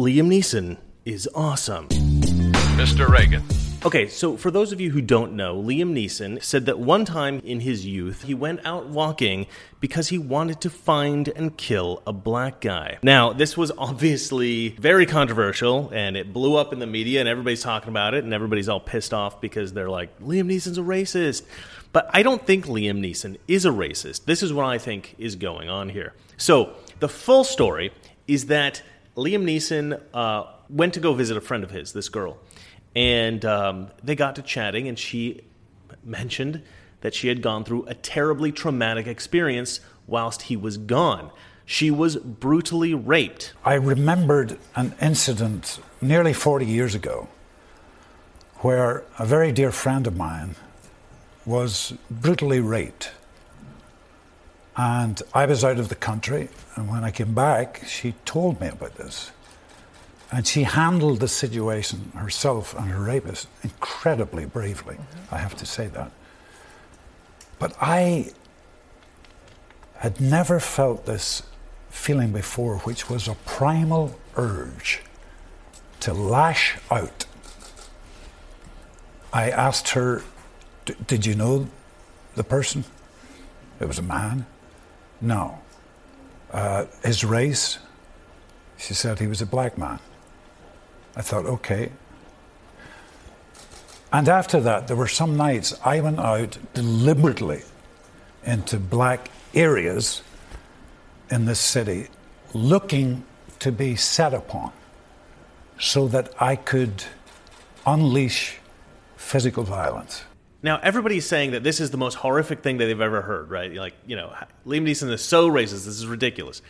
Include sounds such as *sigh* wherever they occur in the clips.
Liam Neeson is awesome. Mr. Reagan. Okay, so for those of you who don't know, Liam Neeson said that one time in his youth, he went out walking because he wanted to find and kill a black guy. Now, this was obviously very controversial and it blew up in the media and everybody's talking about it and everybody's all pissed off because they're like, Liam Neeson's a racist. But I don't think Liam Neeson is a racist. This is what I think is going on here. So, the full story is that Liam Neeson uh, went to go visit a friend of his, this girl and um, they got to chatting, and she mentioned that she had gone through a terribly traumatic experience whilst he was gone. She was brutally raped. I remembered an incident nearly 40 years ago where a very dear friend of mine was brutally raped. And I was out of the country, and when I came back, she told me about this. And she handled the situation herself and her rapist incredibly bravely, mm-hmm. I have to say that. But I had never felt this feeling before, which was a primal urge to lash out. I asked her, Did you know the person? It was a man. No. Uh, his race? She said he was a black man. I thought, okay. And after that, there were some nights I went out deliberately into black areas in this city looking to be set upon so that I could unleash physical violence. Now, everybody's saying that this is the most horrific thing that they've ever heard, right? Like, you know, Liam Neeson is so racist, this is ridiculous.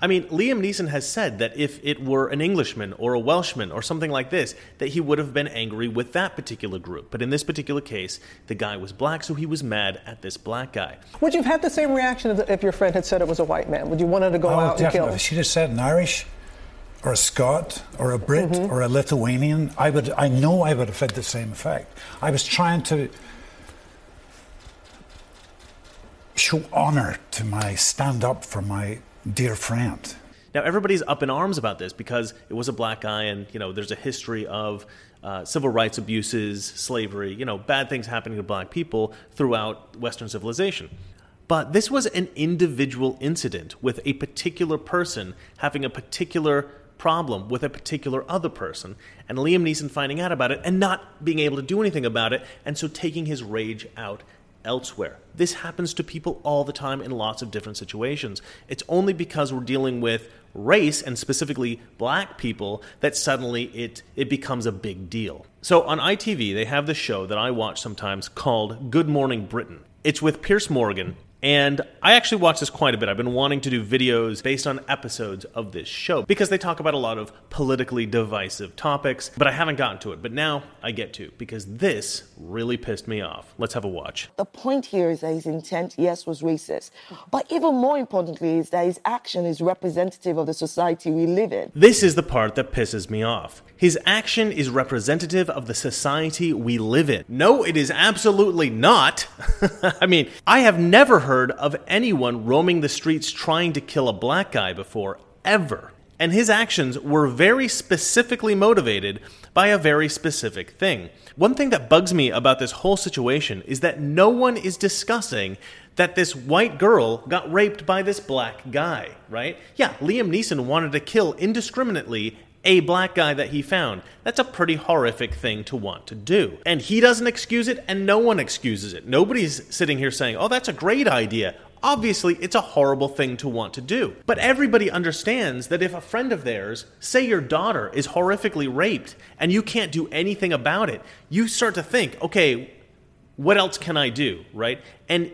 I mean, Liam Neeson has said that if it were an Englishman or a Welshman or something like this, that he would have been angry with that particular group. But in this particular case, the guy was black, so he was mad at this black guy. Would you have had the same reaction if your friend had said it was a white man? Would you want to go oh, out definitely. and kill? If she'd have said an Irish or a Scot or a Brit mm-hmm. or a Lithuanian, I would. I know I would have had the same effect. I was trying to show honour to my stand up for my dear friend. Now everybody's up in arms about this because it was a black guy, and you know there's a history of uh, civil rights abuses, slavery, you know, bad things happening to black people throughout Western civilization. But this was an individual incident with a particular person having a particular problem with a particular other person, and Liam Neeson finding out about it and not being able to do anything about it, and so taking his rage out elsewhere. This happens to people all the time in lots of different situations. It's only because we're dealing with race and specifically black people that suddenly it it becomes a big deal. So on ITV they have this show that I watch sometimes called Good Morning Britain. It's with Piers Morgan and I actually watch this quite a bit. I've been wanting to do videos based on episodes of this show because they talk about a lot of politically divisive topics, but I haven't gotten to it. But now I get to because this really pissed me off. Let's have a watch. The point here is that his intent, yes, was racist. But even more importantly, is that his action is representative of the society we live in. This is the part that pisses me off. His action is representative of the society we live in. No, it is absolutely not. *laughs* I mean, I have never heard of anyone roaming the streets trying to kill a black guy before, ever. And his actions were very specifically motivated by a very specific thing. One thing that bugs me about this whole situation is that no one is discussing that this white girl got raped by this black guy, right? Yeah, Liam Neeson wanted to kill indiscriminately a black guy that he found. That's a pretty horrific thing to want to do. And he doesn't excuse it, and no one excuses it. Nobody's sitting here saying, oh, that's a great idea. Obviously, it's a horrible thing to want to do. But everybody understands that if a friend of theirs, say your daughter, is horrifically raped and you can't do anything about it, you start to think, okay, what else can I do, right? And,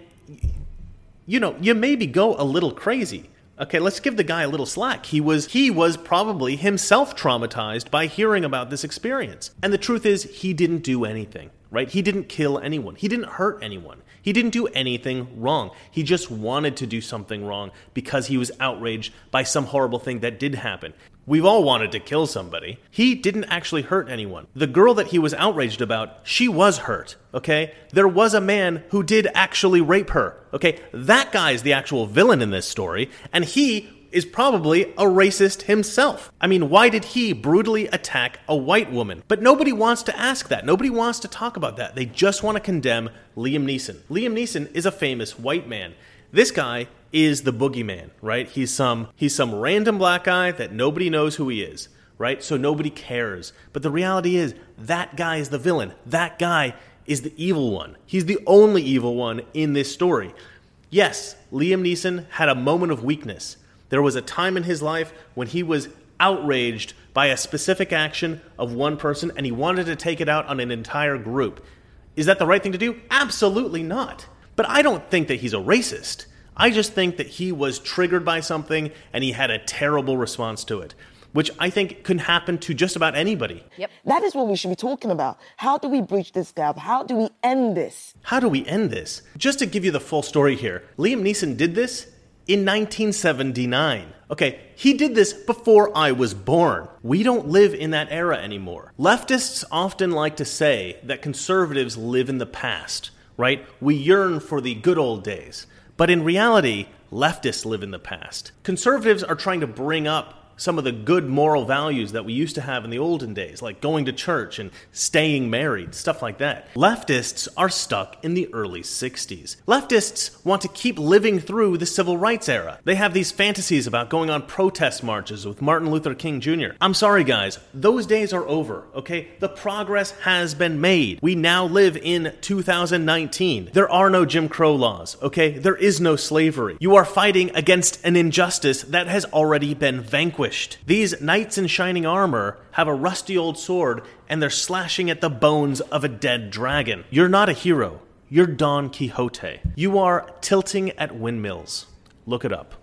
you know, you maybe go a little crazy. Okay, let's give the guy a little slack. He was he was probably himself traumatized by hearing about this experience. And the truth is he didn't do anything, right? He didn't kill anyone. He didn't hurt anyone. He didn't do anything wrong. He just wanted to do something wrong because he was outraged by some horrible thing that did happen. We've all wanted to kill somebody. He didn't actually hurt anyone. The girl that he was outraged about, she was hurt, okay? There was a man who did actually rape her, okay? That guy is the actual villain in this story, and he is probably a racist himself. I mean, why did he brutally attack a white woman? But nobody wants to ask that. Nobody wants to talk about that. They just want to condemn Liam Neeson. Liam Neeson is a famous white man. This guy is the boogeyman, right? He's some he's some random black guy that nobody knows who he is, right? So nobody cares. But the reality is that guy is the villain. That guy is the evil one. He's the only evil one in this story. Yes, Liam Neeson had a moment of weakness. There was a time in his life when he was outraged by a specific action of one person and he wanted to take it out on an entire group. Is that the right thing to do? Absolutely not. But I don't think that he's a racist. I just think that he was triggered by something and he had a terrible response to it, which I think can happen to just about anybody. Yep. That is what we should be talking about. How do we breach this gap? How do we end this? How do we end this? Just to give you the full story here, Liam Neeson did this in 1979. Okay, he did this before I was born. We don't live in that era anymore. Leftists often like to say that conservatives live in the past, right? We yearn for the good old days. But in reality, leftists live in the past. Conservatives are trying to bring up some of the good moral values that we used to have in the olden days, like going to church and staying married, stuff like that. Leftists are stuck in the early 60s. Leftists want to keep living through the civil rights era. They have these fantasies about going on protest marches with Martin Luther King Jr. I'm sorry, guys, those days are over, okay? The progress has been made. We now live in 2019. There are no Jim Crow laws, okay? There is no slavery. You are fighting against an injustice that has already been vanquished. These knights in shining armor have a rusty old sword and they're slashing at the bones of a dead dragon. You're not a hero. You're Don Quixote. You are tilting at windmills. Look it up.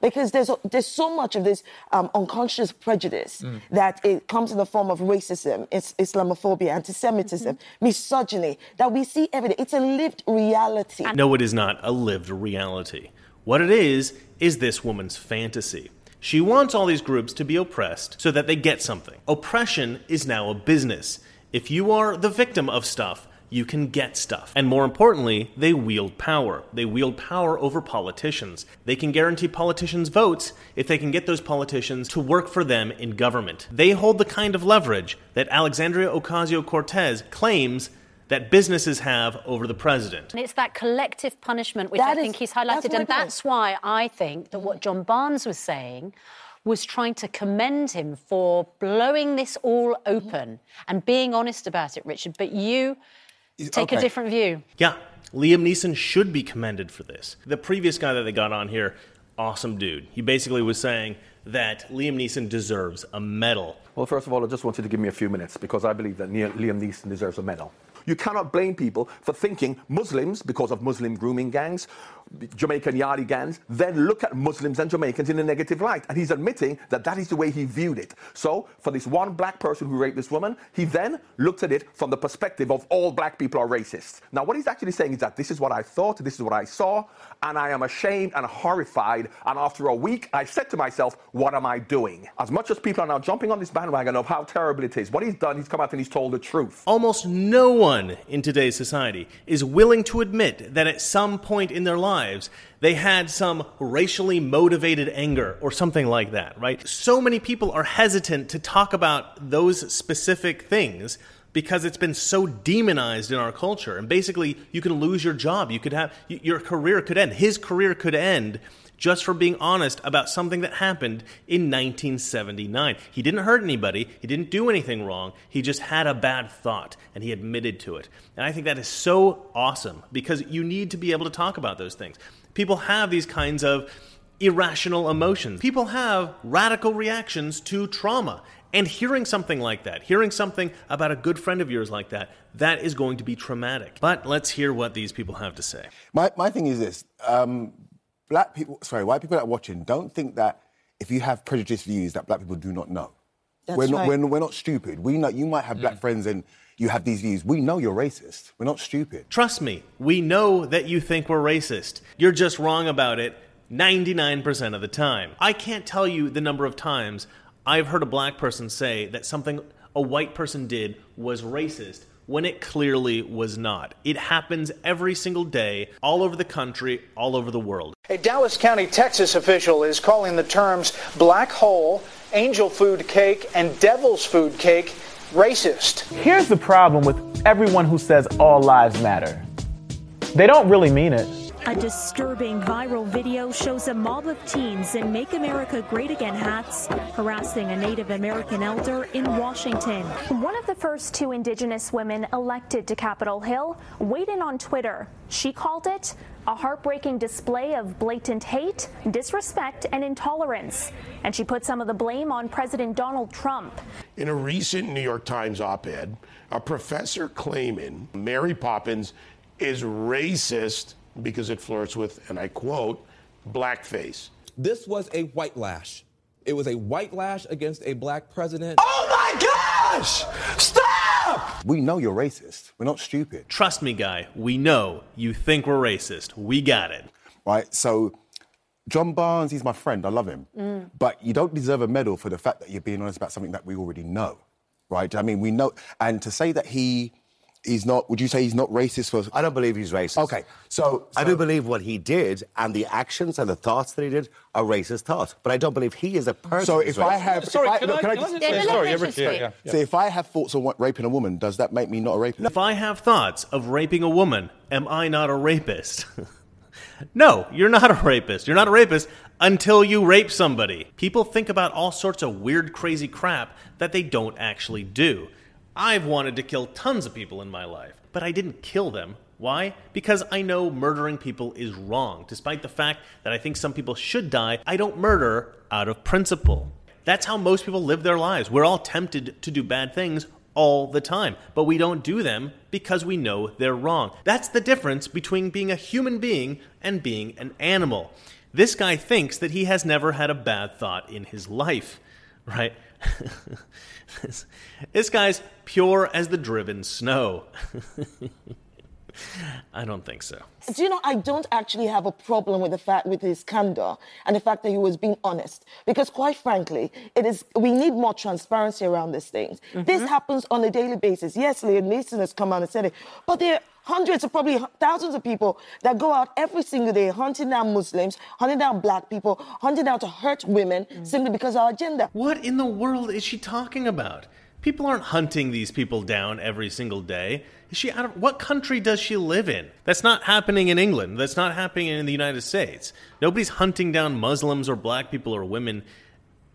because there's there's so much of this um, unconscious prejudice that it comes in the form of racism, it's Islamophobia, anti-Semitism, misogyny that we see every day. It's a lived reality. No, it is not a lived reality. What it is, is this woman's fantasy. She wants all these groups to be oppressed so that they get something. Oppression is now a business. If you are the victim of stuff, you can get stuff. And more importantly, they wield power. They wield power over politicians. They can guarantee politicians votes if they can get those politicians to work for them in government. They hold the kind of leverage that Alexandria Ocasio Cortez claims that businesses have over the president. And it's that collective punishment which That I is- think he's highlighted. my And that's why I think that what John Barnes was saying was trying to commend him for blowing this all open and being honest about it, Richard. But you take a different view. Yeah, Liam Neeson should be commended for this. The previous guy that they got on here, awesome dude. He basically was saying that Liam Neeson deserves a medal. Well, first of all, I just want you to give me a few minutes because I believe that Liam Neeson deserves a medal. You cannot blame people for thinking Muslims, because of Muslim grooming gangs, Jamaican yardie gangs, then look at Muslims and Jamaicans in a negative light. And he's admitting that that is the way he viewed it. So, for this one black person who raped this woman, he then looked at it from the perspective of all black people are racist. Now, what he's actually saying is that this is what I thought, this is what I saw, and I am ashamed and horrified. And after a week, I said to myself, what am I doing? As much as people are now jumping on this bandwagon of how terrible it is, what he's done, he's come out and he's told the truth. Almost no one in today's society is willing to admit that at some point in their lives they had some racially motivated anger or something like that, right? So many people are hesitant to talk about those specific things because it's been so demonized in our culture. And basically, you can lose your job, you could have your career could end. His career could end just for being honest about something that happened in 1979. He didn't hurt anybody, he didn't do anything wrong, he just had a bad thought and he admitted to it. And I think that is so awesome because you need to be able to talk about those things. People have these kinds of irrational emotions, people have radical reactions to trauma. And hearing something like that, hearing something about a good friend of yours like that, that is going to be traumatic. But let's hear what these people have to say. My, my thing is this um, black people, sorry, white people that are watching, don't think that if you have prejudiced views that black people do not know. That's we're, not, right. we're, we're not stupid. We know you might have black mm. friends and you have these views. We know you're racist. We're not stupid. Trust me, we know that you think we're racist. You're just wrong about it 99% of the time. I can't tell you the number of times I've heard a black person say that something a white person did was racist when it clearly was not. It happens every single day, all over the country, all over the world. A Dallas County, Texas official is calling the terms black hole, angel food cake, and devil's food cake racist. Here's the problem with everyone who says all lives matter they don't really mean it. A disturbing viral video shows a mob of teens in Make America Great Again hats harassing a Native American elder in Washington. One of the first two Indigenous women elected to Capitol Hill weighed in on Twitter. She called it a heartbreaking display of blatant hate, disrespect, and intolerance. And she put some of the blame on President Donald Trump. In a recent New York Times op ed, a professor claiming Mary Poppins is racist because it flirts with, and I quote, blackface. This was a white lash. It was a white lash against a black president. Oh my gosh! Stop! We know you're racist. We're not stupid. Trust me, guy, we know you think we're racist. We got it. Right? So, John Barnes, he's my friend. I love him. Mm. But you don't deserve a medal for the fact that you're being honest about something that we already know. Right? I mean, we know. And to say that he he's not. Would you say he's not racist? For I don't believe he's racist. Okay, so, I do believe what he did and the actions and the thoughts that he did are racist thoughts, but I don't believe he is a person. So who's if I have, Sorry, if I, can look, I- can I can I just, just- Yeah, sorry, every- yeah, yeah, yeah. So if I have thoughts of what raping a woman, does that make me not a rapist? If I have thoughts of raping a woman, am I not a rapist? *laughs* no, you're not a rapist. You're not a rapist until you rape somebody. People think about all sorts of weird, crazy crap that they don't actually do. I've wanted to kill tons of people in my life, but I didn't kill them. Why? Because I know murdering people is wrong. Despite the fact that I think some people should die, I don't murder out of principle. That's how most people live their lives. We're all tempted to do bad things all the time, but we don't do them because we know they're wrong. That's the difference between being a human being and being an animal. This guy thinks that he has never had a bad thought in his life, *laughs* right? *laughs* this, this guy's pure as the driven snow. *laughs* I don't think so. Do you know, I don't actually have a problem with the fact, with his candor and the fact that he was being honest. Because quite frankly, it is, we need more transparency around these things. This mm-hmm. happens on a daily basis. Yes, Liam Neeson has come out and said it, but there are hundreds or probably thousands of people that go out every single day hunting down Muslims, hunting down black people, hunting down to hurt women mm. simply because of our agenda. What in the world is she talking about? People aren't hunting these people down every single day. Is she out of what country does she live in? That's not happening in England. That's not happening in the United States. Nobody's hunting down Muslims or black people or women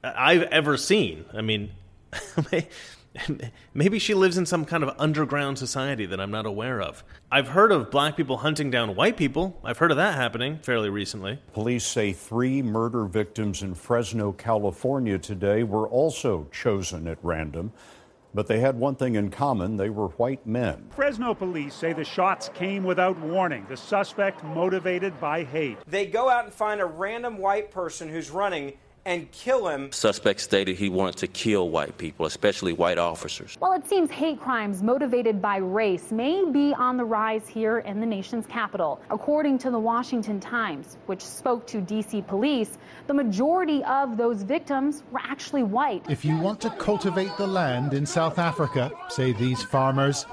uh, I've ever seen. I mean, *laughs* maybe she lives in some kind of underground society that I'm not aware of. I've heard of black people hunting down white people. I've heard of that happening fairly recently. Police say three murder victims in Fresno, California today were also chosen at random. But they had one thing in common they were white men. Fresno police say the shots came without warning. The suspect motivated by hate. They go out and find a random white person who's running and kill him. Suspect stated he wanted to kill white people, especially white officers. Well, it seems hate crimes motivated by race may be on the rise here in the nation's capital. According to the Washington Times, which spoke to D.C. police, the majority of those victims were actually white. If you want to cultivate the land in South Africa, say these farmers,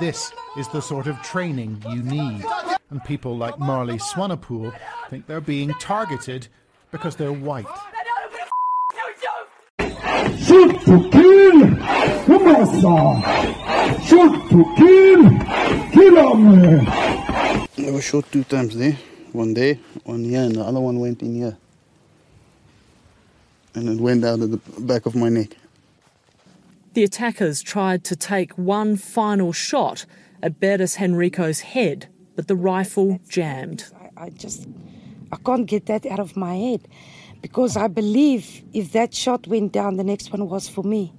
this is the sort of training you need. And people like Marley Swanepoel think they're being targeted because they're white. Shoot to kill! Come on! Shoot to kill! Kill him! I was shot two times there. One there, one here, and the other one went in here. And it went out of the back of my neck. The attackers tried to take one final shot at Beres Henrico's head, but the rifle jammed. I just, I can't get that out of my head because I believe if that shot went down, the next one was for me.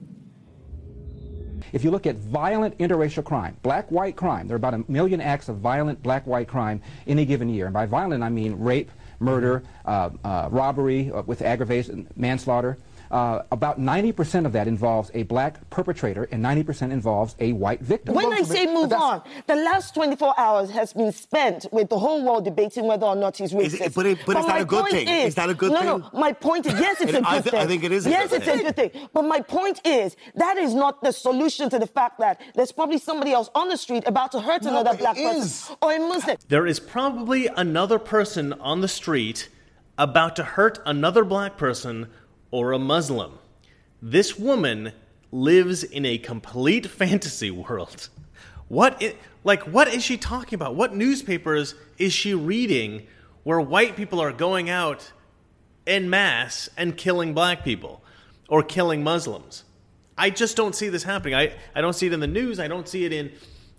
If you look at violent interracial crime, black-white crime, there are about a million acts of violent black-white crime any given year. And by violent, I mean rape, murder, uh, uh, robbery uh, with aggravation, manslaughter. Uh, about 90% of that involves a black perpetrator and 90% involves a white victim. When I say move on, the last 24 hours has been spent with the whole world debating whether or not he's Is racist. it- but it- but is that my a good point thing? Is that a good no, thing? No, no. my point is yes, it's *laughs* It- a good I thi- thing. I think it is a Yes, good it's a good thing. But my point is that is not the solution to the fact that there's probably somebody else on the street about to hurt another black person or a Muslim. There is probably another person on the street about to hurt another black person or a Muslim. This woman lives in a complete *laughs* fantasy world. What like what is she talking about? What newspapers is she reading where white people are going out en masse and killing black people or killing Muslims? I just don't see this happening. I, I don't see it in the news. I don't see it in.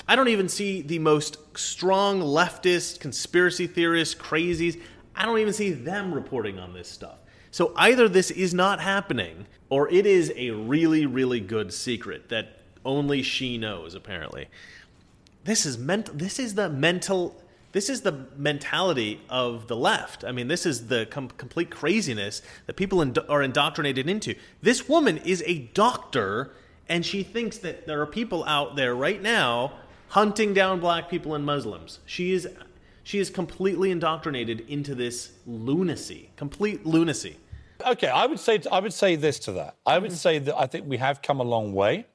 I don't even see the most strong leftist conspiracy theorists, crazies. I don't even see them reporting on this stuff. So either this is not happening or it is a really, really good secret that only she knows, apparently. This is ment- this is the mental this is the mentality of the left. I mean, this is the com- complete craziness that people are indoctrinated into. This woman is a doctor, and she thinks that there are people out there right now hunting down black people and Muslims. She is she is completely indoctrinated into this lunacy, complete lunacy. Okay, I would say I would say this to that. I would say that I think we have come a long way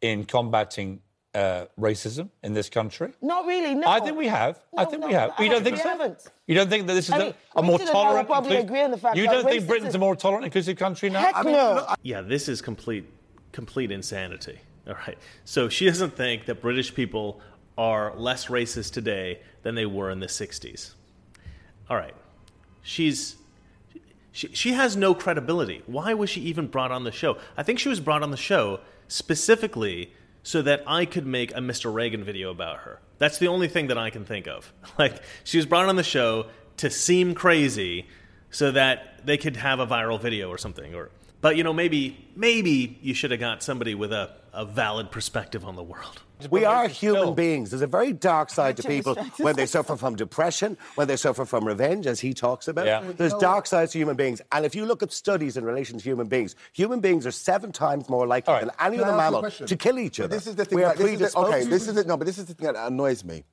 in combating uh, racism in this country. Not really. No. I think we have. I think we have. I You don't actually think so? haven't. You don't think that this is I a- mean, a, more Britain and I will tolerant? probably inclusive- agree on the fact you don't think racism- Britain's a more tolerant, inclusive country now? Heck no. Yeah, this is complete complete insanity. All right. So she doesn't think that British people are less racist today than they were in the 60s. All right. She's she, she has no credibility. Why was she even brought on the show? I think she was brought on the show specifically so that I could make a Mr. Reagan video about her. That's the only thing that I can think of. *laughs* Like she was brought on the show to seem crazy so that they could have a viral video or something or but you know maybe maybe you should have got somebody with a, a valid perspective on the world. We are human beings. There's a very dark side to people when they suffer from depression, when they suffer from revenge, as he talks about. Yeah. There's No. dark sides to human beings. And if you look at studies in relation to human beings, human beings are seven times more likely than any Can other ask you a mammal to kill each But other. This is the thing. We are that- this is the- okay, this mm-hmm. is the, no, but this is the thing that annoys me.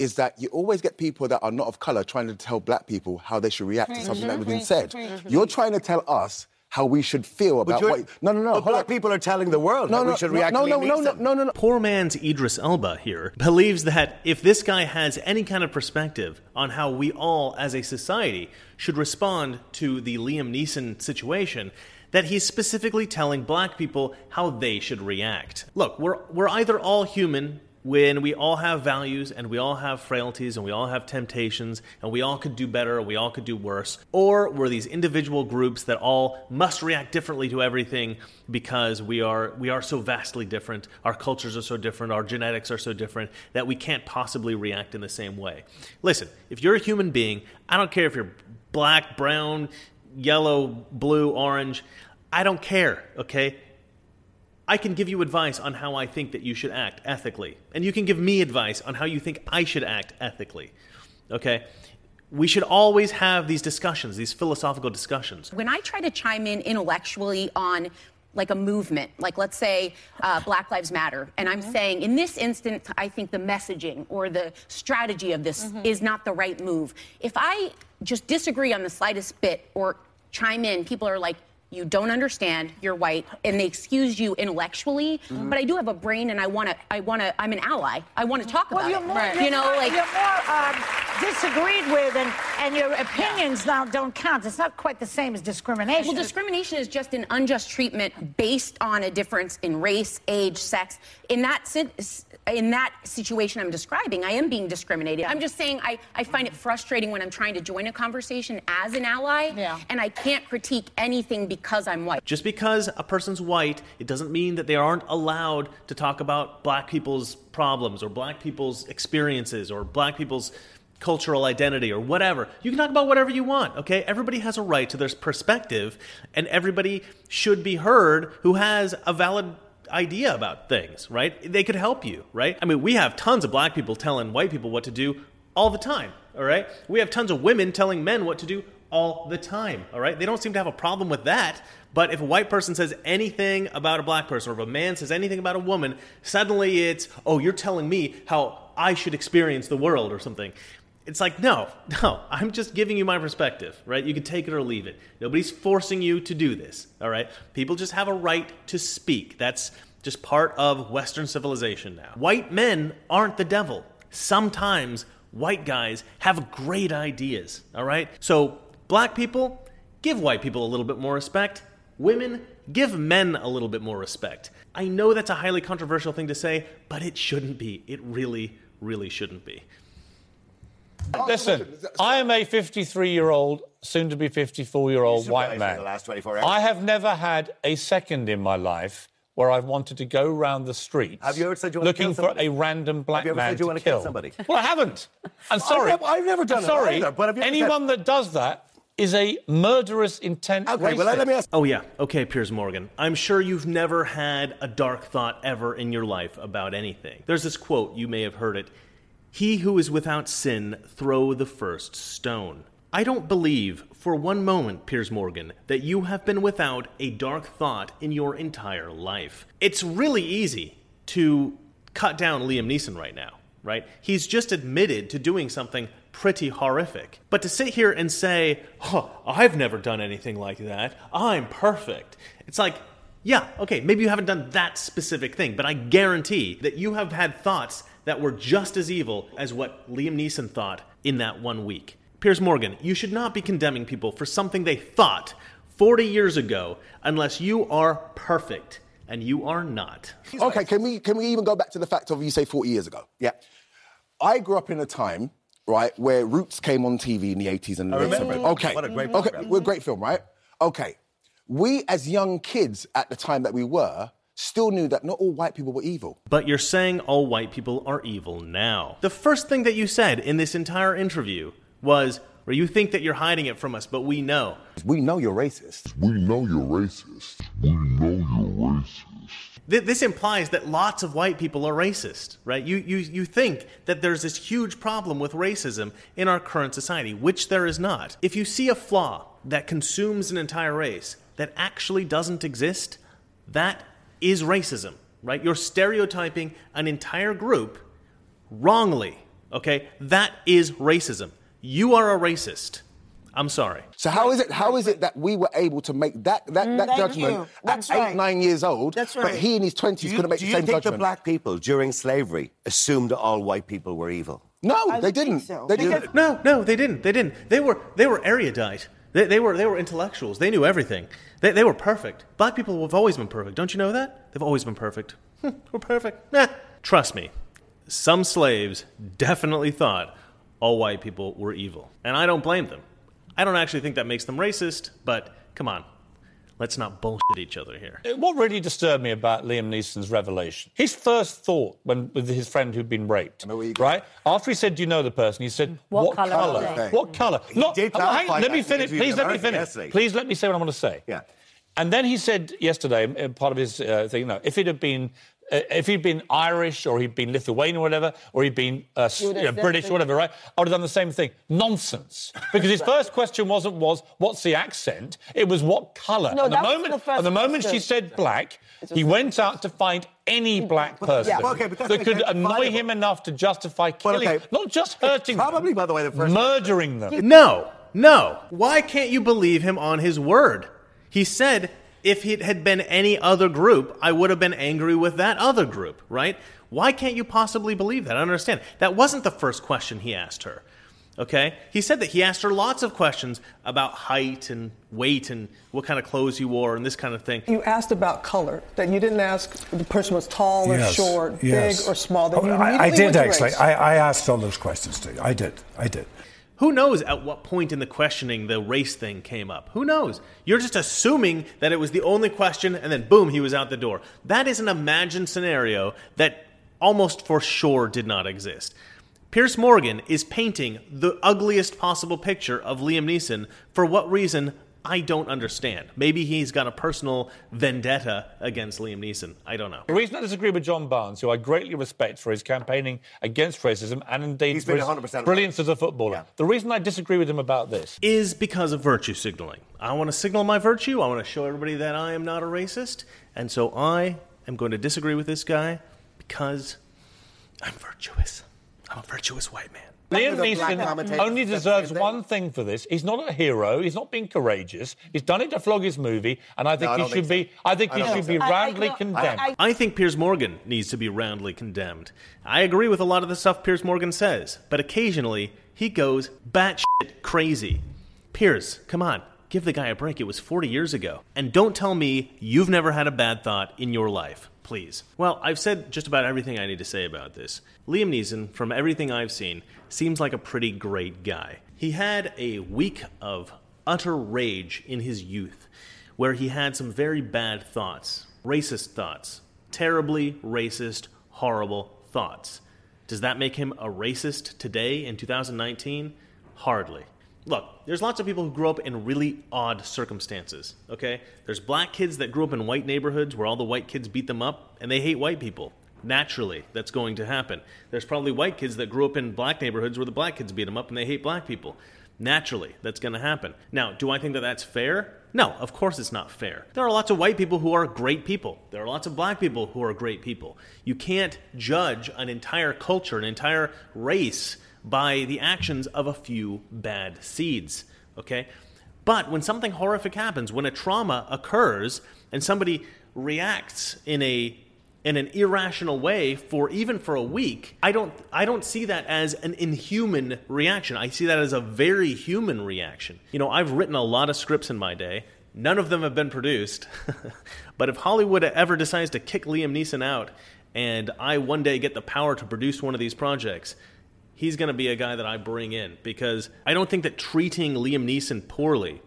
Is that you always get people that are not of color trying to tell black people how they should react to something that was been said. You're trying to tell us how we should feel about you're- what. No, no, no. but black on. people are telling the world No, how no, we should no, react no, no, no, no, no, no, no. Poor man's Idris Elba here believes that if this guy has any kind of perspective on how we all as a society should respond to the Liam Neeson situation, that he's specifically telling black people how they should react. Look, we're, we're either all human when we all have values and we all have frailties and we all have temptations and we all could do better we all could do worse, or we're these individual groups that all must react differently to everything because we are we are so vastly different, our cultures are so different, our genetics are so different that we can't possibly react in the same way. Listen, if you're a human being, I don't care if you're black, brown, yellow, blue, orange, I don't care, okay? I can give you advice on how I think that you should act ethically, and you can give me advice on how you think I should act ethically. Okay? We should always have these discussions, these philosophical discussions. When I try to chime in intellectually on like a movement, like let's say uh, Black Lives Matter, and I'm saying in this instance, I think the messaging or the strategy of this is not the right move. If I just disagree on the slightest bit or chime in, people are like, you don't understand, you're white, and they excuse you intellectually. But I do have a brain, and I want to. I want to. I'm an ally. I want to talk Well, about you're it. more, You know, more- like you're more um, disagreed with, and, and your opinions now don't count. It's not quite the same as discrimination. Well, discrimination is just an unjust treatment based on a difference in race, age, sex. In that si- in that situation I'm describing, I am being discriminated. I'm just saying I, I find it frustrating when I'm trying to join a conversation as an ally, and I can't critique anything because I'm white. Just because a person's white, it doesn't mean that they aren't allowed to talk about black people's problems or black people's experiences or black people's cultural identity or whatever. You can talk about whatever you want, okay? Everybody has a right to their perspective and everybody should be heard who has a valid idea about things, right? They could help you, right? I mean, we have tons of black people telling white people what to do all the time, all right? We have tons of women telling men what to do all the time, all right? They don't seem to have a problem with that. But if a white person says anything about a black person, or if a man says anything about a woman, suddenly it's, oh, you're telling me how I should experience the world or something. It's like, no, *laughs* no, I'm just giving you my perspective, right? You can take it or leave it. Nobody's forcing you to do this, all right? People just have a right to speak. That's just part of Western civilization now. White men aren't the devil. Sometimes white guys have great ideas, all right? So, black people, give white people a little bit more respect. Women, give men a little bit more respect. I know that's a highly controversial thing to say, but it shouldn't be. It really, really shouldn't be. Listen, I am a 53 year old, soon to be 54 year old white man. the last 24 hours. I have never had a second in my life where I've wanted to go round the streets Have you ever said you want to looking kill for a random black Have you ever man said you want to kill kill somebody? Well, I haven't. I'm sorry. never- I've never done I'm it sorry. either, but have said- Anyone that does that is a murderous intent. Okay, well, let me ask. Oh, yeah. Okay, Piers Morgan. I'm sure you've never had a dark thought ever in your life about anything. There's this quote, you may have heard it He who is without sin, throw the first stone. I don't believe for one moment, Piers Morgan, that you have been without a dark thought in your entire life. It's really easy to cut down Liam Neeson right now, right? He's just admitted to doing something pretty horrific. But to sit here and say, oh, I've never done anything like that, I'm perfect, it's like, yeah, okay, maybe you haven't done that specific thing, but I guarantee that you have had thoughts that were just as evil as what Liam Neeson thought in that one week. Piers Morgan, you should not be condemning people for something they thought 40 years ago unless you are perfect, and you are not. Okay, can we can we even go back to the fact of you say 40 years ago? Yeah. I grew up in a time, right, where Roots came on TV in the 80s and the I 70s. Okay. What a great Okay, program. well, great film, right? Okay. We as young kids at the time that we were still knew that not all white people were evil. But you're saying all white people are evil now. The first thing that you said in this entire interview was, where you think that you're hiding it from us, but we know. We know you're racist. We know you're racist. We know you're racist. Th- This implies that lots of white people are racist, right? You, you, you think that there's this huge problem with racism in our current society, which there is not. If you see a flaw that consumes an entire race that actually doesn't exist, that is racism, right? You're stereotyping an entire group wrongly, okay? That is racism. You are a racist. I'm sorry. So how is it how is it that we were able to make that that, that mm, Thank judgment you. at That's eight, right. nine years old, That's right. but he in his twenties couldn't make do the you same think judgment? the black people during slavery assumed that all white people were evil? No, they didn't. They didn't. No, no, they didn't. They didn't. They were they were erudite. They, they were they were intellectuals. They knew everything. They, they were perfect. Black people have always been perfect. Don't you know that? They've always been perfect. Hmm, we're perfect. Nah. Trust me. Some slaves definitely thought all white people were evil, and I don't blame them. I don't actually think that makes them racist, but come on, let's not bullshit each other here. What really disturbed me about Liam Neeson's revelation, his first thought when with his friend who'd been raped, right? After he said, "Do you know the person?" He said, What "What, colour colour? are they?" What color?" He Not- did oh, hang- let me finish. Please let me finish. Yesterday. Please let me say what I want to say. Yeah. And then he said yesterday, uh, part of his uh, thing, no, if it had been. Uh, if he'd been Irish or he'd been Lithuanian or whatever, or he'd been uh, s- You know, British or whatever, right? I would have done the same thing. Nonsense. Because his *laughs* first question wasn't was what's the accent? It was what colour. No, and the that was moment, the first and the moment she said black, he went out to find any black person Yeah. Okay, that could annoy him enough to justify Well, killing, okay. not just hurting Probably, them, by the way, the first. murdering them. No, no. Why can't you believe him on his word? He said, if it had been any other group, I would have been angry with that other group, right? Why can't you possibly believe that? I don't understand. That wasn't the first question he asked her. Okay? He said that he asked her lots of questions about height and weight and what kind of clothes you wore and this kind of thing. You asked about color, that you didn't ask if the person was tall or Yes, short, yes. big or small. That Oh, you I, I did actually. I, I asked all those questions to you. I did. I did. Who knows at what point in the questioning the race thing came up? Who knows? You're just assuming that it was the only question and then boom, he was out the door. That is an imagined scenario that almost for sure did not exist. Piers Morgan is painting the ugliest possible picture of Liam Neeson for what reason? I don't understand. Maybe he's got a personal vendetta against Liam Neeson. I don't know. The reason I disagree with John Barnes, who I greatly respect for his campaigning against racism and indeed He's for been his 100% brilliance as a footballer, the reason I disagree with him about this is because of virtue signaling. I want to signal my virtue. I want to show everybody that I am not a racist. And so I am going to disagree with this guy because I'm virtuous. I'm a virtuous white man. Liam With Neeson only deserves the same thing. one thing for this. He's not a hero. He's not being courageous. He's done it to flog his movie, and I think No, he don't should think be. I think I he should think be roundly I- I- condemned. I- I think Piers Morgan needs to be roundly condemned. I agree with a lot of the stuff Piers Morgan says, but occasionally he goes batshit crazy. Piers, come on, give the guy a break. It was 40 years ago. And don't tell me you've never had a bad thought in your life, please. Well, I've said just about everything I need to say about this. Liam Neeson, from everything I've seen, seems like a pretty great guy. He had a week of utter rage in his youth where he had some very bad thoughts, racist thoughts, terribly racist, horrible thoughts. Does that make him a racist today in 2019? Hardly. Look, there's lots of people who grew up in really odd circumstances, okay? There's black kids that grew up in white neighborhoods where all the white kids beat them up and they hate white people. Naturally, that's going to happen. There's probably white kids that grew up in black neighborhoods where the black kids beat them up and they hate black people. Naturally, that's going to happen. Now, do I think that that's fair? No, of course it's not fair. There are lots of white people who are great people. There are lots of black people who are great people. You can't judge an entire culture, an entire race, by the actions of a few bad seeds, okay? But when something horrific happens, when a trauma occurs and somebody reacts in a in an irrational way for even for a week, I don't I don't see that as an inhuman reaction. I see that as a very human reaction. You know, I've written a lot of scripts in my day. None of them have been produced. *laughs* but if Hollywood ever decides to kick Liam Neeson out and I one day get the power to produce one of these projects, he's going to be a guy that I bring in because I don't think that treating Liam Neeson poorly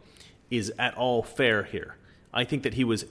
is at all fair here. I think that he was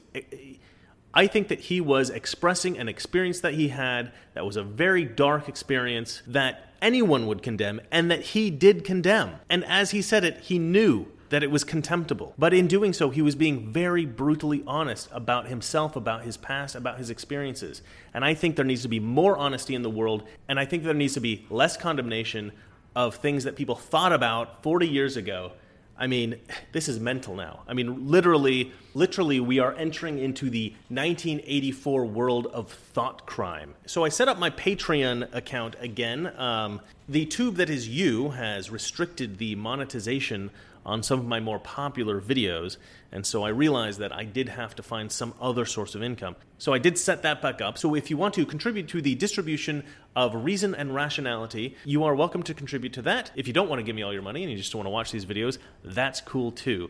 I think that he was expressing an experience that he had that was a very dark experience that anyone would condemn and that he did condemn. And as he said it, he knew that it was contemptible. But in doing so, he was being very brutally honest about himself, about his past, about his experiences. And I think there needs to be more honesty in the world, and I think there needs to be less condemnation of things that people thought about 40 years ago. I mean, *sighs* this is mental now. I mean, literally, literally, we are entering into the 1984 world of thought crime. So I set up my Patreon account again. Um, the tube that is you has restricted the monetization on some of my more popular videos, and so I realized that I did have to find some other source of income. So I did set that back up. So if you want to contribute to the distribution of reason and rationality, you are welcome to contribute to that. If you don't want to give me all your money and you just want to watch these videos, that's cool too.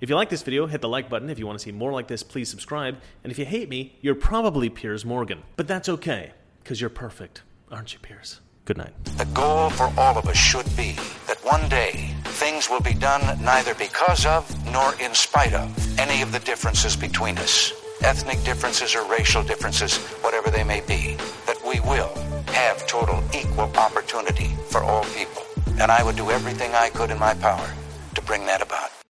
If you like this video, hit the like button. If you want to see more like this, please subscribe. And if you hate me, you're probably Piers Morgan. But that's okay, because you're perfect, aren't you, Piers? Good night. The goal for all of us should be that one day things will be done neither because of nor in spite of any of the differences between us ethnic differences or racial differences, whatever they may be, that we will have total equal opportunity for all people. And I would do everything I could in my power to bring that about.